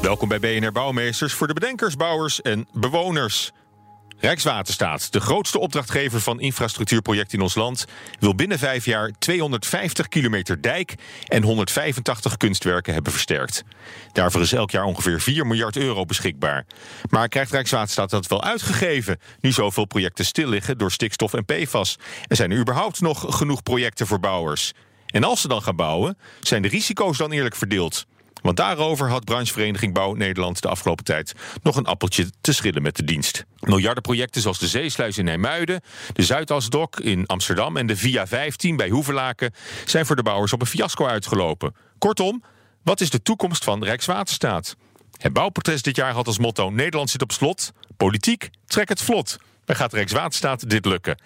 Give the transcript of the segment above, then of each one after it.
Welkom bij BNR Bouwmeesters voor de bedenkers, bouwers en bewoners. Rijkswaterstaat, de grootste opdrachtgever van infrastructuurprojecten in ons land, wil binnen vijf jaar 250 kilometer dijk en 185 kunstwerken hebben versterkt. Daarvoor is elk jaar ongeveer 4 miljard euro beschikbaar. Maar krijgt Rijkswaterstaat dat wel uitgegeven, nu zoveel projecten stil liggen door stikstof en PFAS? En zijn er überhaupt nog genoeg projecten voor bouwers? En als ze dan gaan bouwen, zijn de risico's dan eerlijk verdeeld? Want daarover had branchevereniging Bouw Nederland de afgelopen tijd nog een appeltje te schillen met de dienst. Miljardenprojecten zoals de Zeesluis in Nijmuiden, de Zuidasdok in Amsterdam en de Via 15 bij Hoevelaken zijn voor de bouwers op een fiasco uitgelopen. Kortom, wat is de toekomst van Rijkswaterstaat? Het bouwprotest dit jaar had als motto: Nederland zit op slot. Politiek, trek het vlot. Maar gaat Rijkswaterstaat dit lukken?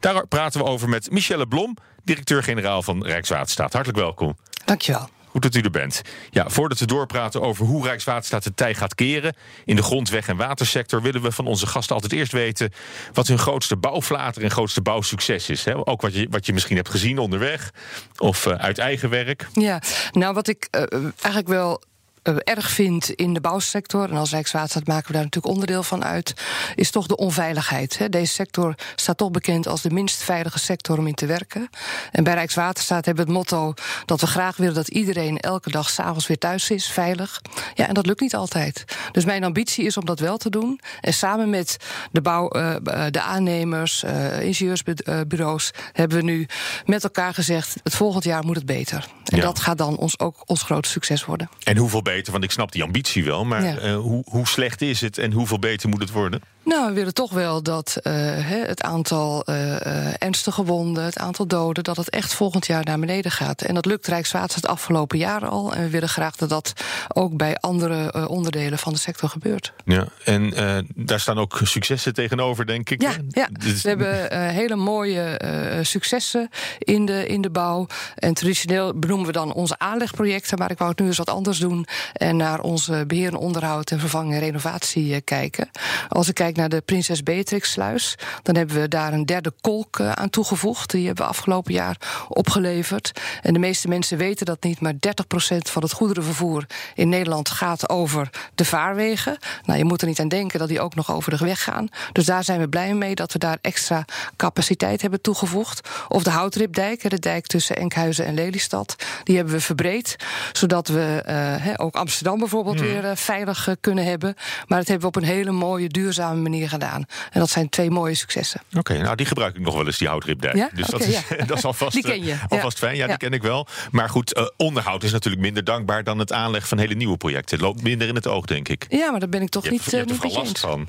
Daar praten we over met Michelle Blom, directeur-generaal van Rijkswaterstaat. Hartelijk welkom. Dankjewel. Goed dat u er bent. Ja, voordat we doorpraten over hoe Rijkswaterstaat de tij gaat keren in de grondweg- en watersector, willen we van onze gasten altijd eerst weten wat hun grootste bouwflater en grootste bouwsucces is. Hè? Ook wat je, wat je misschien hebt gezien onderweg of uh, uit eigen werk. Ja, nou wat ik uh, eigenlijk wel uh, erg vind in de bouwsector, en als Rijkswaterstaat maken we daar natuurlijk onderdeel van uit, is toch de onveiligheid. Hè. Deze sector staat toch bekend als de minst veilige sector om in te werken. En bij Rijkswaterstaat hebben we het motto dat we graag willen dat iedereen elke dag s'avonds weer thuis is, veilig. Ja, en dat lukt niet altijd. Dus mijn ambitie is om dat wel te doen. En samen met de, bouw, uh, de aannemers, uh, ingenieursbureaus, hebben we nu met elkaar gezegd: het volgend jaar moet het beter. En ja. dat gaat dan ons ook ons grote succes worden. En hoeveel beter? Want ik snap die ambitie wel, maar ja. uh, hoe, hoe slecht is het en hoeveel beter moet het worden? Nou, we willen toch wel dat uh, het aantal uh, ernstige wonden, het aantal doden, dat het echt volgend jaar naar beneden gaat. En dat lukt Rijkswaterstaat het afgelopen jaar al. En we willen graag dat dat ook bij andere onderdelen van de sector gebeurt. Ja, en daar staan ook successen tegenover, denk ik. Ja, ja. Dus... we hebben hele mooie successen in de, in de bouw. En traditioneel benoemen we dan onze aanlegprojecten, maar ik wou het nu eens wat anders doen. En naar onze beheer en onderhoud en vervanging en renovatie kijken. Als ik kijk naar de Prinses Beatrix sluis, dan hebben we daar een derde kolk aan toegevoegd. Die hebben we afgelopen jaar opgeleverd. En de meeste mensen weten dat niet, maar 30% van het goederenvervoer in Nederland gaat over de vaarwegen. Nou, je moet er niet aan denken dat die ook nog over de weg gaan. Dus daar zijn we blij mee dat we daar extra capaciteit hebben toegevoegd. Of de Houtripdijk, de dijk tussen Enkhuizen en Lelystad, die hebben we verbreed, zodat we uh, ook Amsterdam bijvoorbeeld mm. weer uh, veilig uh, kunnen hebben. Maar dat hebben we op een hele mooie, duurzame manier gedaan. En dat zijn twee mooie successen. Oké, okay, nou die gebruik ik nog wel eens, die houtripdijk. Ja? Dus okay, dat, is, ja. dat is alvast, die ken je. alvast fijn. Ja, die ken ik wel. Maar goed, onderhoud is natuurlijk minder dankbaar dan het aanleggen van hele nieuwe projecten. Het loopt minder in het oog, denk ik. Ja, maar daar ben ik toch je niet, hebt, je hebt er vooral last van.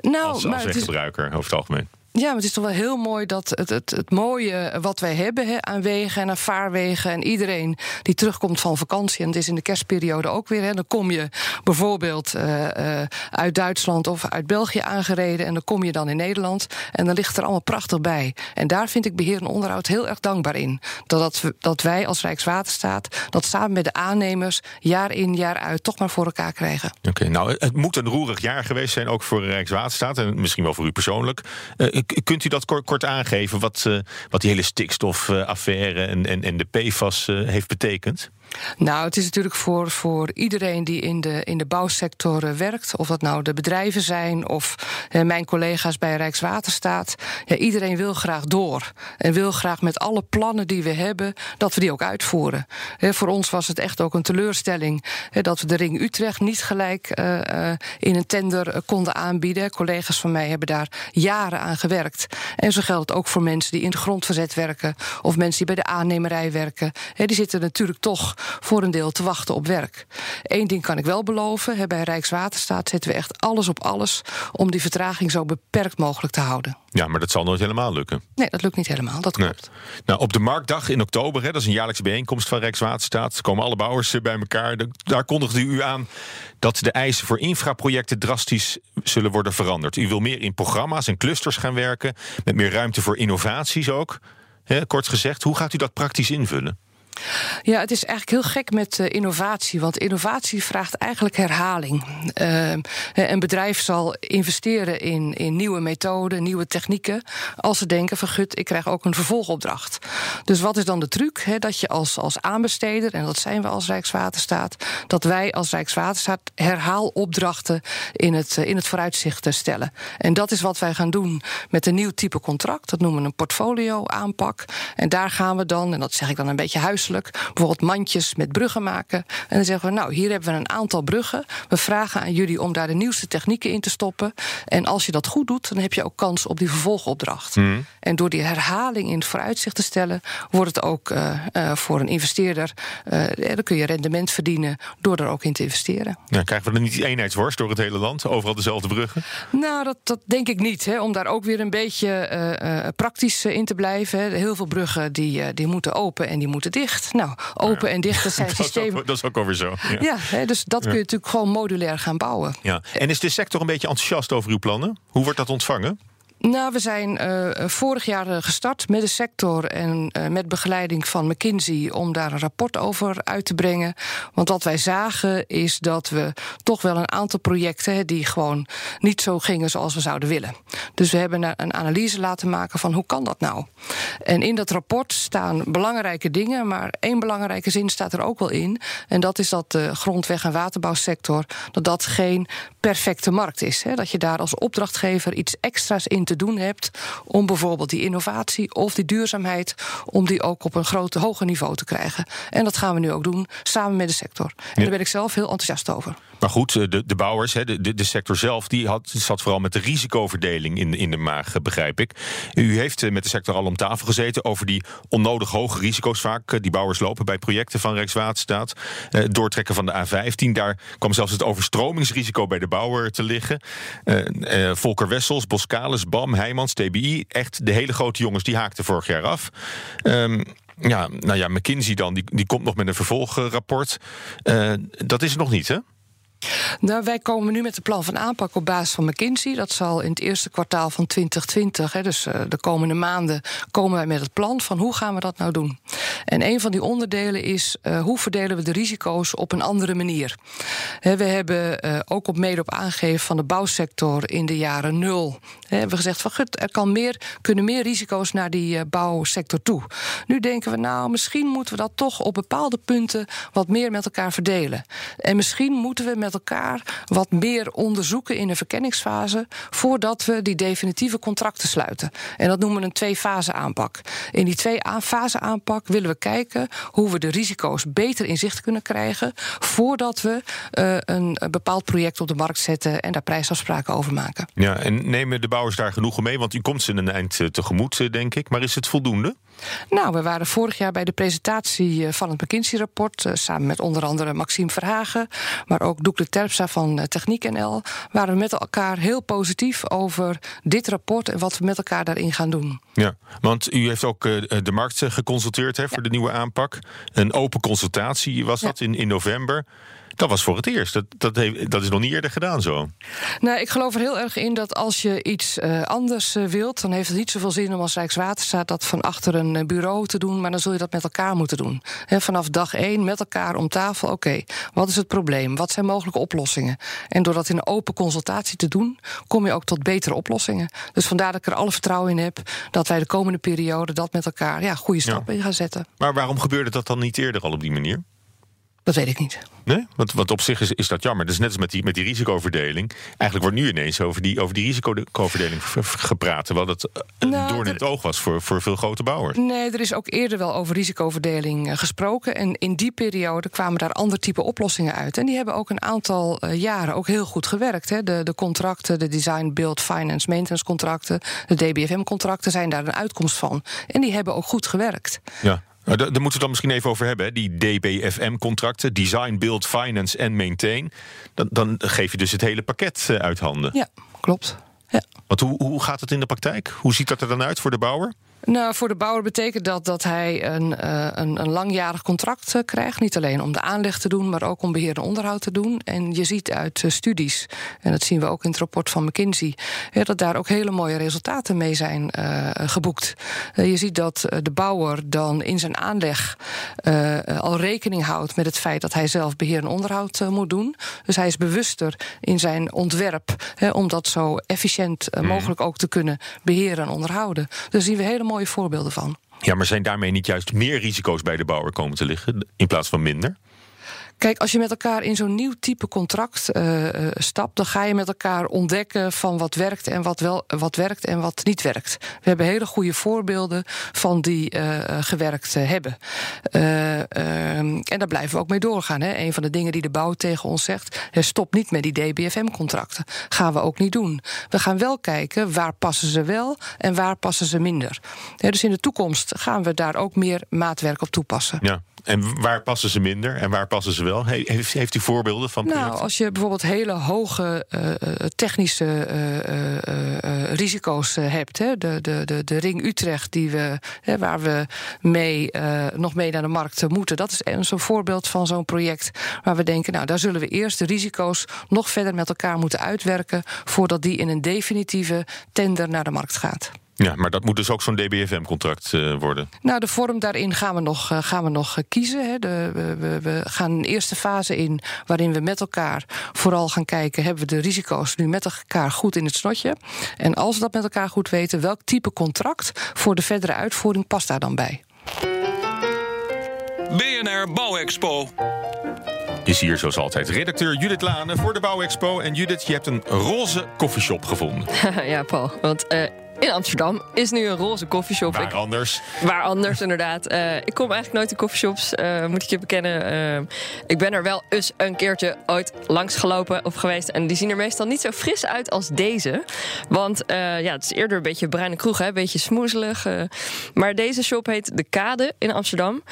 Nou, als, als weggebruiker, is... over het algemeen. Ja, maar het is toch wel heel mooi dat het, het, het mooie wat wij hebben aan wegen en aan vaarwegen. En iedereen die terugkomt van vakantie, en het is in de kerstperiode ook weer. Hè, dan kom je bijvoorbeeld uh, uh, uit Duitsland of uit België aangereden. En dan kom je dan in Nederland. En dan ligt er allemaal prachtig bij. En daar vind ik beheer en onderhoud heel erg dankbaar in. Dat, dat, dat wij als Rijkswaterstaat dat samen met de aannemers jaar in jaar uit toch maar voor elkaar krijgen. Oké, nou het moet een roerig jaar geweest zijn, ook voor Rijkswaterstaat. En misschien wel voor u persoonlijk. Uh, kunt u dat kort, kort aangeven, wat, uh, wat die hele stikstofaffaire en, en, en de PFAS uh, heeft betekend? Nou, het is natuurlijk voor, voor iedereen die in de, in de bouwsector uh, werkt, of dat nou de bedrijven zijn of uh, mijn collega's bij Rijkswaterstaat. Ja, iedereen wil graag door en wil graag met alle plannen die we hebben, dat we die ook uitvoeren. He, voor ons was het echt ook een teleurstelling dat we de Ring Utrecht niet gelijk in een tender konden aanbieden. Collega's van mij hebben daar jaren aan gewerkt. En zo geldt ook voor mensen die in het grondverzet werken of mensen die bij de aannemerij werken. Die zitten natuurlijk toch voor een deel te wachten op werk. Eén ding kan ik wel beloven: hè, bij Rijkswaterstaat zetten we echt alles op alles om die vertraging zo beperkt mogelijk te houden. Ja, maar dat zal nooit helemaal lukken. Nee, dat lukt niet helemaal. Dat Nee. klopt. Nou, op de Marktdag in oktober, hè, dat is een jaarlijkse bijeenkomst van Rijkswaterstaat, komen alle bouwers eh, bij elkaar. Daar kondigde u aan dat de eisen voor infraprojecten drastisch zullen worden veranderd. U wil meer in programma's en clusters gaan werken, met meer ruimte voor innovaties ook. Hè, kort gezegd, hoe gaat u dat praktisch invullen? Ja, het is eigenlijk heel gek met eh, innovatie. Want innovatie vraagt eigenlijk herhaling. Eh, een bedrijf zal investeren in, in nieuwe methoden, nieuwe technieken. Als ze denken van ik krijg ook een vervolgopdracht. Dus wat is dan de truc? Dat je als, als aanbesteder, en dat zijn we als Rijkswaterstaat, dat wij als Rijkswaterstaat herhaalopdrachten in het, eh, in het vooruitzicht eh, stellen. En dat is wat wij gaan doen met een nieuw type contract. Dat noemen we een portfolio aanpak. En daar gaan we dan, en dat zeg ik dan een beetje bijvoorbeeld mandjes met bruggen maken. En dan zeggen we, nou, hier hebben we een aantal bruggen. We vragen aan jullie om daar de nieuwste technieken in te stoppen. En als je dat goed doet, dan heb je ook kans op die vervolgopdracht. En door die herhaling in het vooruitzicht te stellen, wordt het ook eh, eh, voor een investeerder, ja, dan kun je rendement verdienen door er ook in te investeren. Ja, krijgen we dan niet eenheidsworst door het hele land? Overal dezelfde bruggen? Nou, dat, dat denk ik niet. Hè, om daar ook weer een beetje praktisch in te blijven. Hè. Heel veel bruggen die, die moeten open en die moeten dicht. Nou, open en dicht, dat zijn Dat is, systemen. ook, dat is ook alweer zo. Ja. Ja, hè, dus dat kun je natuurlijk gewoon modulair gaan bouwen. Ja. En is de sector een beetje enthousiast over uw plannen? Hoe wordt dat ontvangen? Nou, we zijn eh, vorig jaar eh, gestart met de sector en eh, met begeleiding van McKinsey om daar een rapport over uit te brengen. Want wat wij zagen is dat we toch wel een aantal projecten die gewoon niet zo gingen zoals we zouden willen. Dus we hebben een- een analyse laten maken van hoe kan dat nou? En in dat rapport staan belangrijke dingen, maar één belangrijke zin staat er ook wel in. En dat is dat de grondweg- en waterbouwsector dat dat geen perfecte markt is. Hè? Dat je daar als opdrachtgever iets extra's in te doen hebt om bijvoorbeeld die innovatie of die duurzaamheid om die ook op een grote hoger niveau te krijgen. En dat gaan we nu ook doen samen met de sector. En daar ben ik zelf heel enthousiast over. Maar goed, eh, de, de bouwers, hè, de, de, de sector zelf, die had, zat vooral met de risicoverdeling in, de- in de maag, eh, begrijp ik. U heeft eh, met de sector al om tafel gezeten over die onnodig hoge risico's vaak die bouwers lopen bij projecten van Rijkswaterstaat. Doortrekken van de A15, daar kwam zelfs het overstromingsrisico bij de bouwer te liggen. Volker Wessels, Boskalis, BAM, Heijmans, TBI, echt de hele grote jongens, die haakten vorig jaar af. Ehm, ja, nou ja, McKinsey dan, die, die komt nog met een vervolgrapport. Eh, dat is er nog niet, hè? Nou, wij komen nu met een plan van aanpak op basis van McKinsey. Dat zal in het eerste kwartaal van 2020, hè, dus eh, de komende maanden, komen wij met het plan van hoe gaan we dat nou doen. En een van die onderdelen is eh, hoe verdelen we de risico's op een andere manier. We hebben eh, ook op mede op aangegeven van de bouwsector in de jaren nul. Hè, hebben we gezegd van er kan meer, kunnen meer risico's naar die bouwsector toe. Nu denken we, nou, misschien moeten we dat toch op bepaalde punten wat meer met elkaar verdelen. En misschien moeten we met elkaar wat meer onderzoeken in een verkenningsfase voordat we die definitieve contracten sluiten. En dat noemen we een twee-fase aanpak. In die twee-fase aanpak willen we kijken hoe we de risico's beter in zicht kunnen krijgen voordat we eh, een, een bepaald project op de markt zetten en daar prijsafspraken over maken. Ja, en nemen de bouwers daar genoegen mee? Want u komt ze een eind eh, tegemoet, eh, denk ik. Maar is het voldoende? Nou, we waren vorig jaar bij de presentatie van het McKinsey-rapport... samen met onder andere Maxime Verhagen... maar ook De Terpstra van eh, Techniek NL... waren we met elkaar heel positief over dit rapport... en wat we met elkaar daarin gaan doen. Ja, want u heeft ook eh, de markt eh, geconsulteerd hè, voor de nieuwe aanpak. Een open consultatie was dat in, in november. Dat was voor het eerst. Dat, dat, heeft, dat is nog niet eerder gedaan zo. Nou, ik geloof er heel erg in dat als je iets eh, anders eh, wilt... dan heeft het niet zoveel zin om als Rijkswaterstaat... dat van achter een eh, bureau te doen, maar dan zul je dat met elkaar moeten doen. Hè, vanaf dag één met elkaar om tafel. Oké, wat is het probleem? Wat zijn mogelijke oplossingen? En door dat in een open consultatie te doen... kom je ook tot betere oplossingen. Dus vandaar dat ik er alle vertrouwen in heb... dat wij de komende periode dat met elkaar ja, goede stappen in gaan zetten. Maar waarom gebeurde dat dan niet eerder al op die manier? Dat weet ik niet. Nee? Want, want op zich is, is dat jammer. Dat is net als met die, met die risicoverdeling. Eigenlijk wordt nu ineens over die, over die risicoverdeling gepraat. Terwijl dat eh, een Nou, doorn in het oog was voor, voor veel grote bouwers. Nee, er is ook eerder wel over risicoverdeling eh, gesproken. En in die periode kwamen daar ander type oplossingen uit. En die hebben ook een aantal eh, jaren ook heel goed gewerkt. Hè. De, de contracten, de design, build, finance, maintenance contracten, de DBFM-contracten zijn daar een uitkomst van. En die hebben ook goed gewerkt. Ja. Nou, daar, daar moeten we het dan misschien even over hebben. Hè? Die DBFM-contracten, Design, Build, Finance en Maintain. Dan, dan geef je dus het hele pakket eh, uit handen. Ja, klopt. Ja. Want hoe, hoe gaat het in de praktijk? Hoe ziet dat er dan uit voor de bouwer? Nou, voor de bouwer betekent dat dat hij een, uh, een, een, langjarig contract uh, krijgt. Niet alleen om de aanleg te doen, maar ook om beheer en onderhoud te doen. En je ziet uit uh, studies, en dat zien we ook in het rapport van McKinsey, dat daar ook hele mooie resultaten mee zijn geboekt. je ziet dat de bouwer dan in zijn aanleg al rekening houdt met het feit dat hij zelf beheer en onderhoud moet doen. Dus hij is bewuster in zijn ontwerp om dat zo efficiënt mogelijk ook te kunnen beheren en onderhouden. Dus zien we hele mooie mooie voorbeelden van. Ja, maar zijn daarmee niet juist meer risico's bij de bouwer komen te liggen in plaats van minder? Kijk, als je met elkaar in zo'n nieuw type contract uh, stapt, dan ga je met elkaar ontdekken van wat werkt en wat wel wat werkt en wat niet werkt. We hebben hele goede voorbeelden van die uh, gewerkt hebben. Ehm, en daar blijven we ook mee doorgaan. Hè. Een van de dingen die de bouw tegen ons zegt: stop niet met die DBFM-contracten. Gaan we ook niet doen. We gaan wel kijken waar passen ze wel en waar passen ze minder. dus in de toekomst gaan we daar ook meer maatwerk op toepassen. Ja. En waar passen ze minder en waar passen ze wel? Heeft, heeft u voorbeelden van? Nou, als je bijvoorbeeld hele hoge uh, technische uh, uh, risico's hebt... Hè, de, de, de, de ring Utrecht die we, hè, waar we mee, nog mee naar de markt moeten... dat is zo'n voorbeeld van zo'n project waar we denken... nou, daar zullen we eerst de risico's nog verder met elkaar moeten uitwerken... voordat die in een definitieve tender naar de markt gaat. Ja, maar dat moet dus ook zo'n DBFM-contract uh, worden. Nou, de vorm daarin gaan we nog, uh, gaan we nog uh, kiezen. Hè. De, we, we, gaan een eerste fase in waarin we met elkaar vooral gaan kijken: hebben we de risico's nu met elkaar goed in het snotje? En als we dat met elkaar goed weten, welk type contract voor de verdere uitvoering past daar dan bij? BNR Bouwexpo. Is hier zoals altijd redacteur Judith Lane voor de Bouwexpo. En Judith, je hebt een roze koffieshop gevonden. ja, Paul. Want in Amsterdam is nu een roze koffieshop. Waar anders? Waar anders, inderdaad. Uh, ik kom eigenlijk nooit in koffieshops, uh, moet ik je bekennen. Uh, ik ben er wel eens een keertje ooit langs gelopen of geweest. En die zien er meestal niet zo fris uit als deze. Want ja, het is eerder een beetje bruine kroeg, hè, een beetje smoezelig. maar deze shop heet De Kade in Amsterdam.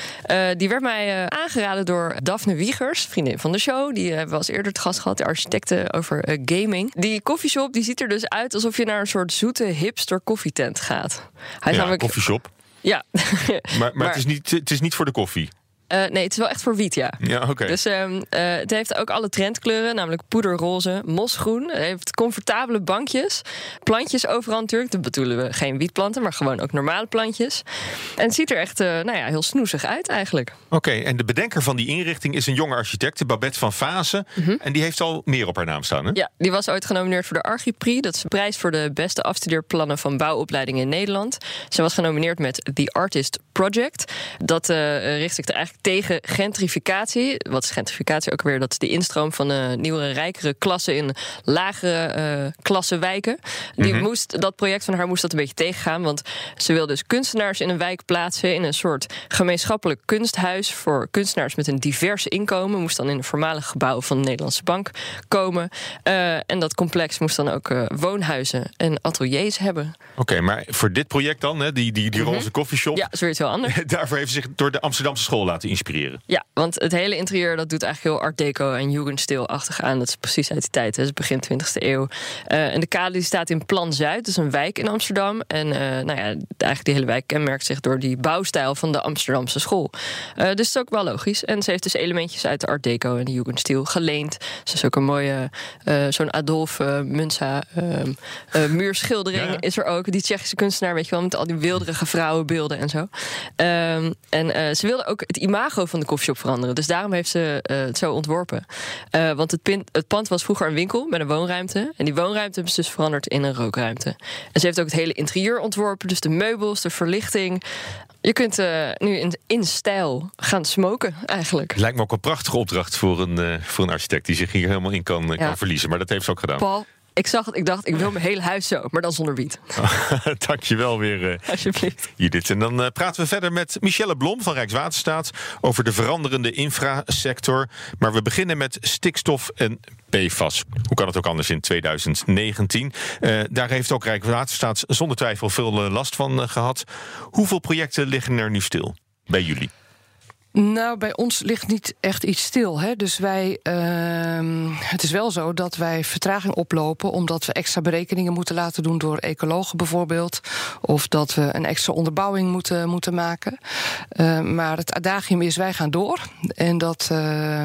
die werd mij aangeraden door Daphne Wiegers, vriendin van de show. Die hebben we als eerder te gast gehad, de architecten over gaming. Die koffieshop die ziet er dus uit alsof je naar een soort zoete hipster koffietent gaat. Hij ja, namelijk... koffieshop. Ja. maar, maar, Het, is niet, het is niet voor de koffie. Uh, nee, het is wel echt voor wiet, ja. Ja, oké. Dus um, uh, het heeft ook alle trendkleuren, namelijk poederroze, mosgroen. Het heeft comfortabele bankjes, plantjes overal natuurlijk. Dat bedoelen we geen wietplanten, maar gewoon ook normale plantjes. En het ziet er echt uh, nou ja, heel snoezig uit eigenlijk. Oké, en de bedenker van die inrichting is een jonge architect, Babette van Fase. Mm -hmm. En die heeft al meer op haar naam staan, hè? Ja, die was ooit genomineerd voor de Archiprix. Dat is een prijs voor de beste afstudeerplannen van bouwopleidingen in Nederland. Ze was genomineerd met The Artist Project. Dat richt zich er eigenlijk tegen gentrificatie. Wat is gentrificatie ook weer? Dat is de instroom van de nieuwere, rijkere klassen in lagere uh, klassen wijken. Die mm -hmm. moest, dat project van haar moest dat een beetje tegengaan. Want ze wilde dus kunstenaars in een wijk plaatsen. In een soort gemeenschappelijk kunsthuis voor kunstenaars met een divers inkomen. Moest dan in een voormalig gebouw van de Nederlandse Bank komen. Uh, en dat complex moest dan ook uh, woonhuizen en ateliers hebben. Oké, okay, maar voor dit project dan, hè, die, die, die roze mm -hmm. koffieshop. Ja, zoiets heel anders. Daarvoor heeft ze zich door de Amsterdamse school laten inspireren. Ja, want het hele interieur dat doet eigenlijk heel art deco en jugendstil-achtig aan. Dat is precies uit die tijd, dus begin 20e eeuw. Uh, en de kade die staat in Plan Zuid, dat is een wijk in Amsterdam. En uh, nou ja, eigenlijk die hele wijk kenmerkt zich door die bouwstijl van de Amsterdamse school. Uh, dus het is ook wel logisch. En ze heeft dus elementjes uit de art deco en de jugendstil geleend. Ze is ook een mooie, zo'n Adolf Munza muurschildering ja. is er ook. Die Tsjechische kunstenaar, weet je wel, met al die wilderige vrouwenbeelden en zo. Um, en ze wilde ook het imago van de koffieshop veranderen. Dus daarom heeft ze uh, het zo ontworpen. Uh, want het, pin, het, pand was vroeger een winkel met een woonruimte. En die woonruimte hebben ze dus veranderd in een rookruimte. En ze heeft ook het hele interieur ontworpen. Dus de meubels, de verlichting. Je kunt uh, nu in, in stijl gaan smoken, eigenlijk. Lijkt me ook een prachtige opdracht voor een, voor een architect... die zich hier helemaal in kan, ja. kan verliezen. Maar dat heeft ze ook gedaan. Paul, ik zag het, ik dacht, ik wil mijn hele huis zo, maar dan zonder wiet. Dankjewel weer, uh, Alsjeblieft. Judith. En dan uh, praten we verder met Michelle Blom van Rijkswaterstaat... over de veranderende infrasector. Maar we beginnen met stikstof en PFAS. Hoe kan het ook anders in 2019? Uh, daar heeft ook Rijkswaterstaat zonder twijfel veel last van gehad. Hoeveel projecten liggen er nu stil? bij jullie? Nou, bij ons ligt niet echt iets stil. Hè? Dus wij. Uh, het is wel zo dat wij vertraging oplopen. omdat we extra berekeningen moeten laten doen door ecologen bijvoorbeeld. Of dat we een extra onderbouwing moeten, moeten maken. Uh, maar het adagium is: wij gaan door. En dat, uh,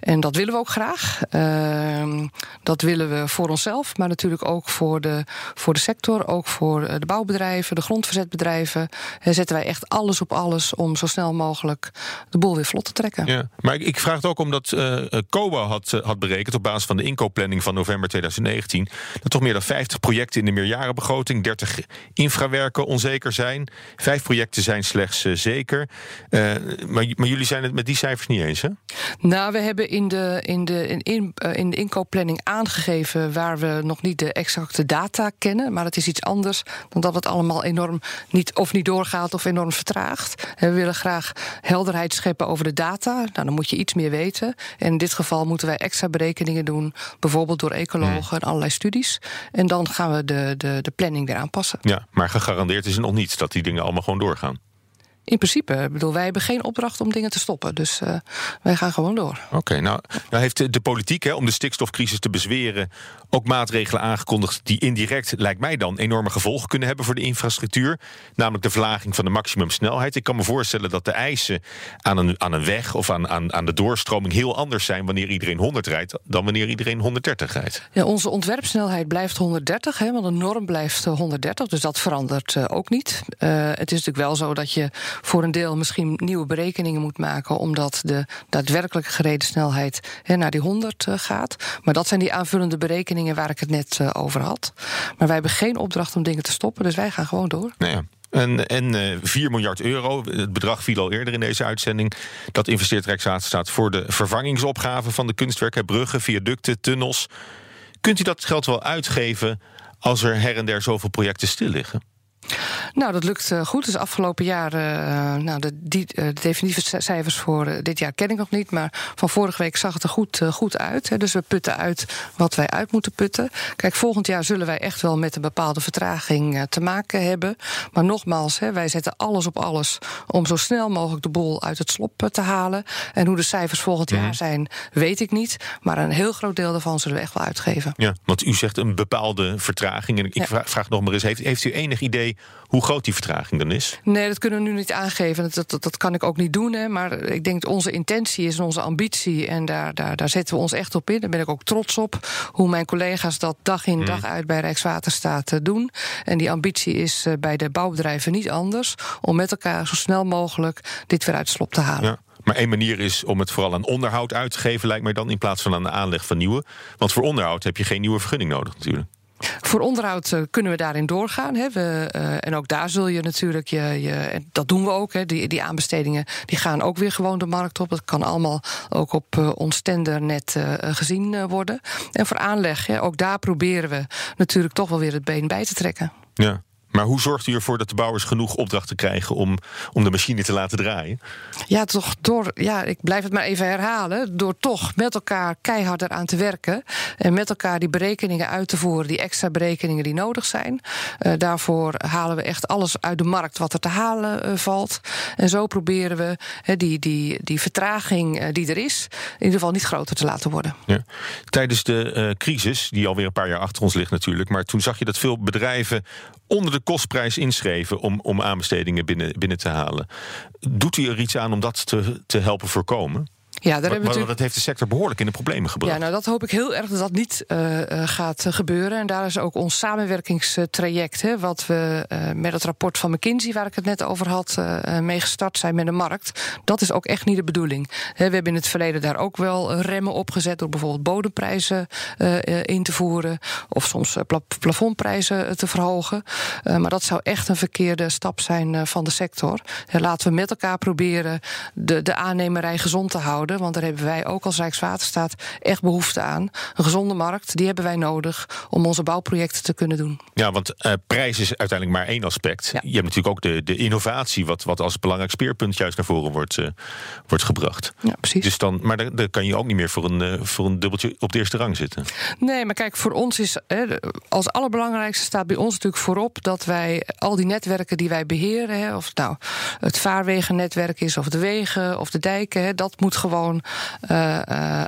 en dat willen we ook graag. Ehm, dat willen we voor onszelf, maar natuurlijk ook voor de, voor de sector. Ook voor de bouwbedrijven, de grondverzetbedrijven. zetten wij echt alles op alles om zo snel mogelijk de boel weer vlot te trekken. Ja, maar ik, ik vraag het ook omdat uh, COBA had, uh, had berekend op basis van de inkoopplanning van november 2019 dat toch meer dan 50 projecten in de meerjarenbegroting, 30 infrawerken onzeker zijn. Vijf projecten zijn slechts uh, zeker. maar, maar jullie zijn het met die cijfers niet eens, hè? Nou, we hebben in de, in de, in, in, in de inkoopplanning aangegeven waar we nog niet de exacte data kennen. Maar het is iets anders dan dat het allemaal enorm niet of niet doorgaat of enorm vertraagt. En we willen graag helderheid scheppen over de data. Nou, dan moet je iets meer weten. En in dit geval moeten wij extra berekeningen doen, bijvoorbeeld door ecologen en allerlei studies. En dan gaan we de, de, de planning weer aanpassen. Ja, maar gegarandeerd is er nog niets dat die dingen allemaal gewoon doorgaan. In principe, ik bedoel, wij hebben geen opdracht om dingen te stoppen. Dus uh, wij gaan gewoon door. Oké, nou, nou heeft de politiek hè, om de stikstofcrisis te bezweren ook maatregelen aangekondigd die indirect, lijkt mij dan, enorme gevolgen kunnen hebben voor de infrastructuur. Namelijk de verlaging van de maximumsnelheid. Ik kan me voorstellen dat de eisen aan een, aan een weg of aan, aan, aan de doorstroming heel anders zijn wanneer iedereen 100 rijdt dan wanneer iedereen 130 rijdt. Ja, onze ontwerpsnelheid blijft 130, hè, want de norm blijft 130. Dus dat verandert uh, ook niet. Uh, het is natuurlijk wel zo dat je voor een deel misschien nieuwe berekeningen moet maken, omdat de daadwerkelijke gereden snelheid naar die 100 uh, gaat. Maar dat zijn die aanvullende berekeningen waar ik het net uh, over had. Maar wij hebben geen opdracht om dingen te stoppen, dus wij gaan gewoon door. Nou ja. En, en uh, 4 miljard euro, het bedrag viel al eerder in deze uitzending. Dat investeert Rijkswaterstaat voor de vervangingsopgave van de kunstwerken, bruggen, viaducten, tunnels. Kunt u dat geld wel uitgeven als er her en der zoveel projecten stil liggen? Nou, dat lukt uh, goed. Dus afgelopen jaar, uh, nou, de, die, uh, de definitieve cijfers voor dit jaar ken ik nog niet. Maar van vorige week zag het er goed, goed uit. Hè. Dus we putten uit wat wij uit moeten putten. Kijk, volgend jaar zullen wij echt wel met een bepaalde vertraging te maken hebben. Maar nogmaals, hè, wij zetten alles op alles om zo snel mogelijk de bol uit het slop te halen. En hoe de cijfers volgend jaar zijn, weet ik niet. Maar een heel groot deel daarvan zullen we echt wel uitgeven. Ja, want u zegt een bepaalde vertraging. En ik ja. vraag nog maar eens, heeft, heeft u enig idee hoe groot die vertraging dan is? Nee, dat kunnen we nu niet aangeven. Dat, dat, dat kan ik ook niet doen. Hè. Maar ik denk dat onze intentie is en onze ambitie. En daar, daar, daar zetten we ons echt op in. Daar ben ik ook trots op. Hoe mijn collega's dat dag in dag uit bij Rijkswaterstaat uh, doen. En die ambitie is uh, bij de bouwbedrijven niet anders. Om met elkaar zo snel mogelijk dit weer uit slop te halen. Ja. Maar één manier is om het vooral aan onderhoud uit te geven, lijkt mij dan, in plaats van aan de aanleg van nieuwe. Want voor onderhoud heb je geen nieuwe vergunning nodig, natuurlijk. Voor onderhoud uh, kunnen we daarin doorgaan. Hè. We, uh, en ook daar zul je natuurlijk, je, je, en dat doen we ook, hè, die, die aanbestedingen die gaan ook weer gewoon de markt op. Dat kan allemaal ook op uh, ons tendernet gezien worden. En voor aanleg, hè, ook daar proberen we natuurlijk toch wel weer het been bij te trekken. Ja. Maar hoe zorgt u ervoor dat de bouwers genoeg opdrachten krijgen om, om de machine te laten draaien? Ja, toch door, ja, ik blijf het maar even herhalen. Door toch met elkaar keihard eraan te werken. En met elkaar die berekeningen uit te voeren, die extra berekeningen die nodig zijn. Uh, daarvoor halen we echt alles uit de markt wat er te halen uh, valt. En zo proberen we die, die, die vertraging die er is, in ieder geval niet groter te laten worden. Ja. Tijdens de crisis, die alweer een paar jaar achter ons ligt natuurlijk, maar toen zag je dat veel bedrijven onder de kostprijs inschreven om, om aanbestedingen binnen, binnen te halen. Doet u er iets aan om dat te, te helpen voorkomen? Ja, daar maar, maar dat heeft de sector behoorlijk in de problemen gebracht. Ja, nou dat hoop ik heel erg dat dat niet uh, gaat gebeuren. En daar is ook ons samenwerkingstraject, hè, wat we uh, met het rapport van McKinsey, waar ik het net over had, uh, mee gestart zijn met de markt. Dat is ook echt niet de bedoeling. He, we hebben in het verleden daar ook wel remmen op gezet door bijvoorbeeld bodemprijzen in te voeren. Of soms pla plafondprijzen te verhogen. maar dat zou echt een verkeerde stap zijn van de sector. He, laten we met elkaar proberen de, de aannemerij gezond te houden houden. Want daar hebben wij ook als Rijkswaterstaat echt behoefte aan. Een gezonde markt, die hebben wij nodig om onze bouwprojecten te kunnen doen. Ja, want uh, prijs is uiteindelijk maar één aspect. Ja. Je hebt natuurlijk ook de, de innovatie, wat, wat als belangrijk speerpunt juist naar voren wordt, uh, wordt gebracht. Ja, precies. Dus dan, maar dan, kan je ook niet meer voor een, uh, voor een dubbeltje op de eerste rang zitten. Nee, maar kijk, voor ons is als allerbelangrijkste staat bij ons natuurlijk voorop dat wij al die netwerken die wij beheren, hè, of het nou het vaarwegennetwerk is, of de wegen of de dijken, hè, dat moet gewoon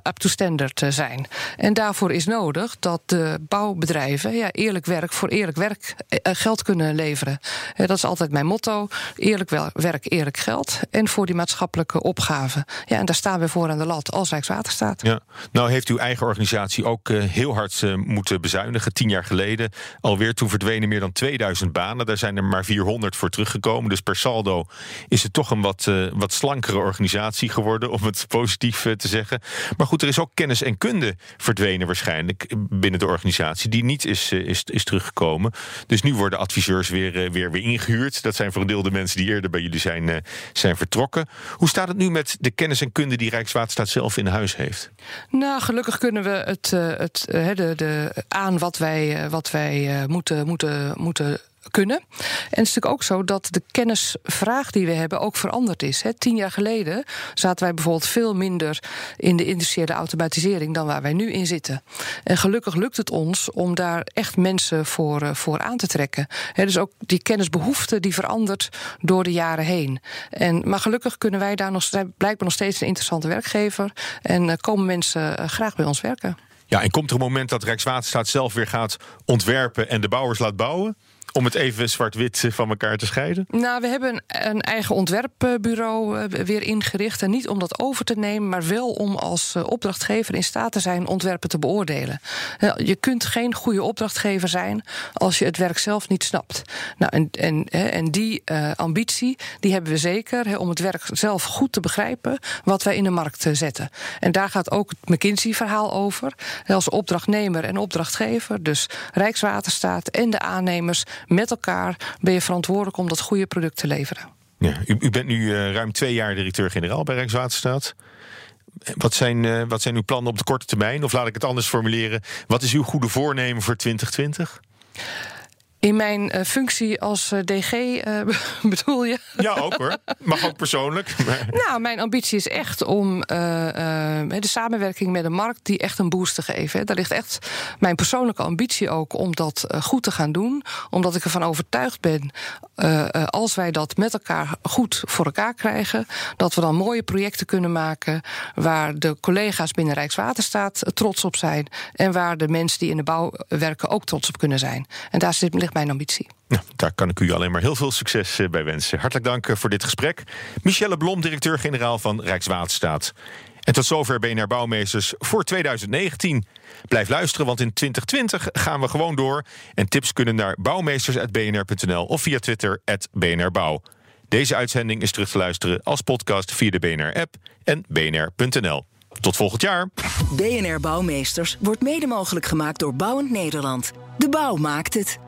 up to standard zijn. En daarvoor is nodig dat de bouwbedrijven ja, eerlijk werk voor eerlijk werk geld kunnen leveren. dat is altijd mijn motto: eerlijk werk, eerlijk geld. En voor die maatschappelijke opgaven. Ja, en daar staan we voor aan de lat als Rijkswaterstaat. Ja. Nou heeft uw eigen organisatie ook uh, heel hard uh, moeten bezuinigen. Tien jaar geleden alweer. Toen verdwenen meer dan 2000 banen. Daar zijn er maar 400 voor teruggekomen. Dus per saldo is het toch een wat, uh, wat slankere organisatie geworden. Om het positief te zeggen. Maar goed, er is ook kennis en kunde verdwenen waarschijnlijk binnen de organisatie. Die niet is, is, is teruggekomen. Dus nu worden adviseurs weer, weer, weer ingehuurd. Dat zijn voor een deel de mensen die eerder bij jullie zijn, zijn vertrokken. Hoe staat het nu met de kennis en kunde die Rijkswaterstaat zelf in huis heeft? Nou, gelukkig kunnen we het, het, de, de, aan wat wij, wat wij moeten, moeten, moeten kunnen. En het is natuurlijk ook zo dat de kennisvraag die we hebben ook veranderd is. Tien jaar geleden zaten wij bijvoorbeeld veel minder in de industriële automatisering dan waar wij nu in zitten. En gelukkig lukt het ons om daar echt mensen voor, voor aan te trekken. dus ook die kennisbehoefte die verandert door de jaren heen. En, maar gelukkig kunnen wij daar nog, blijkbaar nog steeds een interessante werkgever. En komen mensen graag bij ons werken. Ja, en komt er een moment dat Rijkswaterstaat zelf weer gaat ontwerpen en de bouwers laat bouwen? Om het even zwart-wit van elkaar te scheiden? Nou, we hebben een eigen ontwerpbureau eh, weer ingericht. En niet om dat over te nemen, maar wel om als eh, opdrachtgever in staat te zijn ontwerpen te beoordelen. Je kunt geen goede opdrachtgever zijn als je het werk zelf niet snapt. Nou, en, en, en die ambitie die hebben we zeker om het werk zelf goed te begrijpen wat wij in de markt zetten. En daar gaat ook het McKinsey-verhaal over. Als opdrachtnemer en opdrachtgever, dus Rijkswaterstaat en de aannemers met elkaar ben je verantwoordelijk om dat goede product te leveren. Ja, u, u bent nu uh, ruim twee jaar directeur-generaal bij Rijkswaterstaat. Wat zijn, uh, wat zijn uw plannen op de korte termijn? Of laat ik het anders formuleren. Wat is uw goede voornemen voor 2020? In mijn uh, functie als uh, DG uh, bedoel je? Ja, ook hoor. Mag ook persoonlijk. Nou, mijn ambitie is echt om de samenwerking met de markt die echt een boost te geven. Daar ligt echt mijn persoonlijke ambitie ook om dat goed te gaan doen. Omdat ik ervan overtuigd ben, als wij dat met elkaar goed voor elkaar krijgen, dat we dan mooie projecten kunnen maken waar de collega's binnen Rijkswaterstaat trots op zijn en waar de mensen die in de bouw werken ook trots op kunnen zijn. En daar zit mijn ambitie. Nou, daar kan ik u alleen maar heel veel succes eh, bij wensen. Hartelijk dank eh, voor dit gesprek. Michelle Blom, directeur-generaal van Rijkswaterstaat. En tot zover BNR Bouwmeesters voor 2019. Blijf luisteren, want in 2020 gaan we gewoon door. En tips kunnen naar bouwmeesters.bnr.nl of via Twitter @bnrbouw. Deze uitzending is terug te luisteren als podcast via de BNR-app en bnr.nl. Tot volgend jaar. BNR Bouwmeesters wordt mede mogelijk gemaakt door Bouwend Nederland. De bouw maakt het.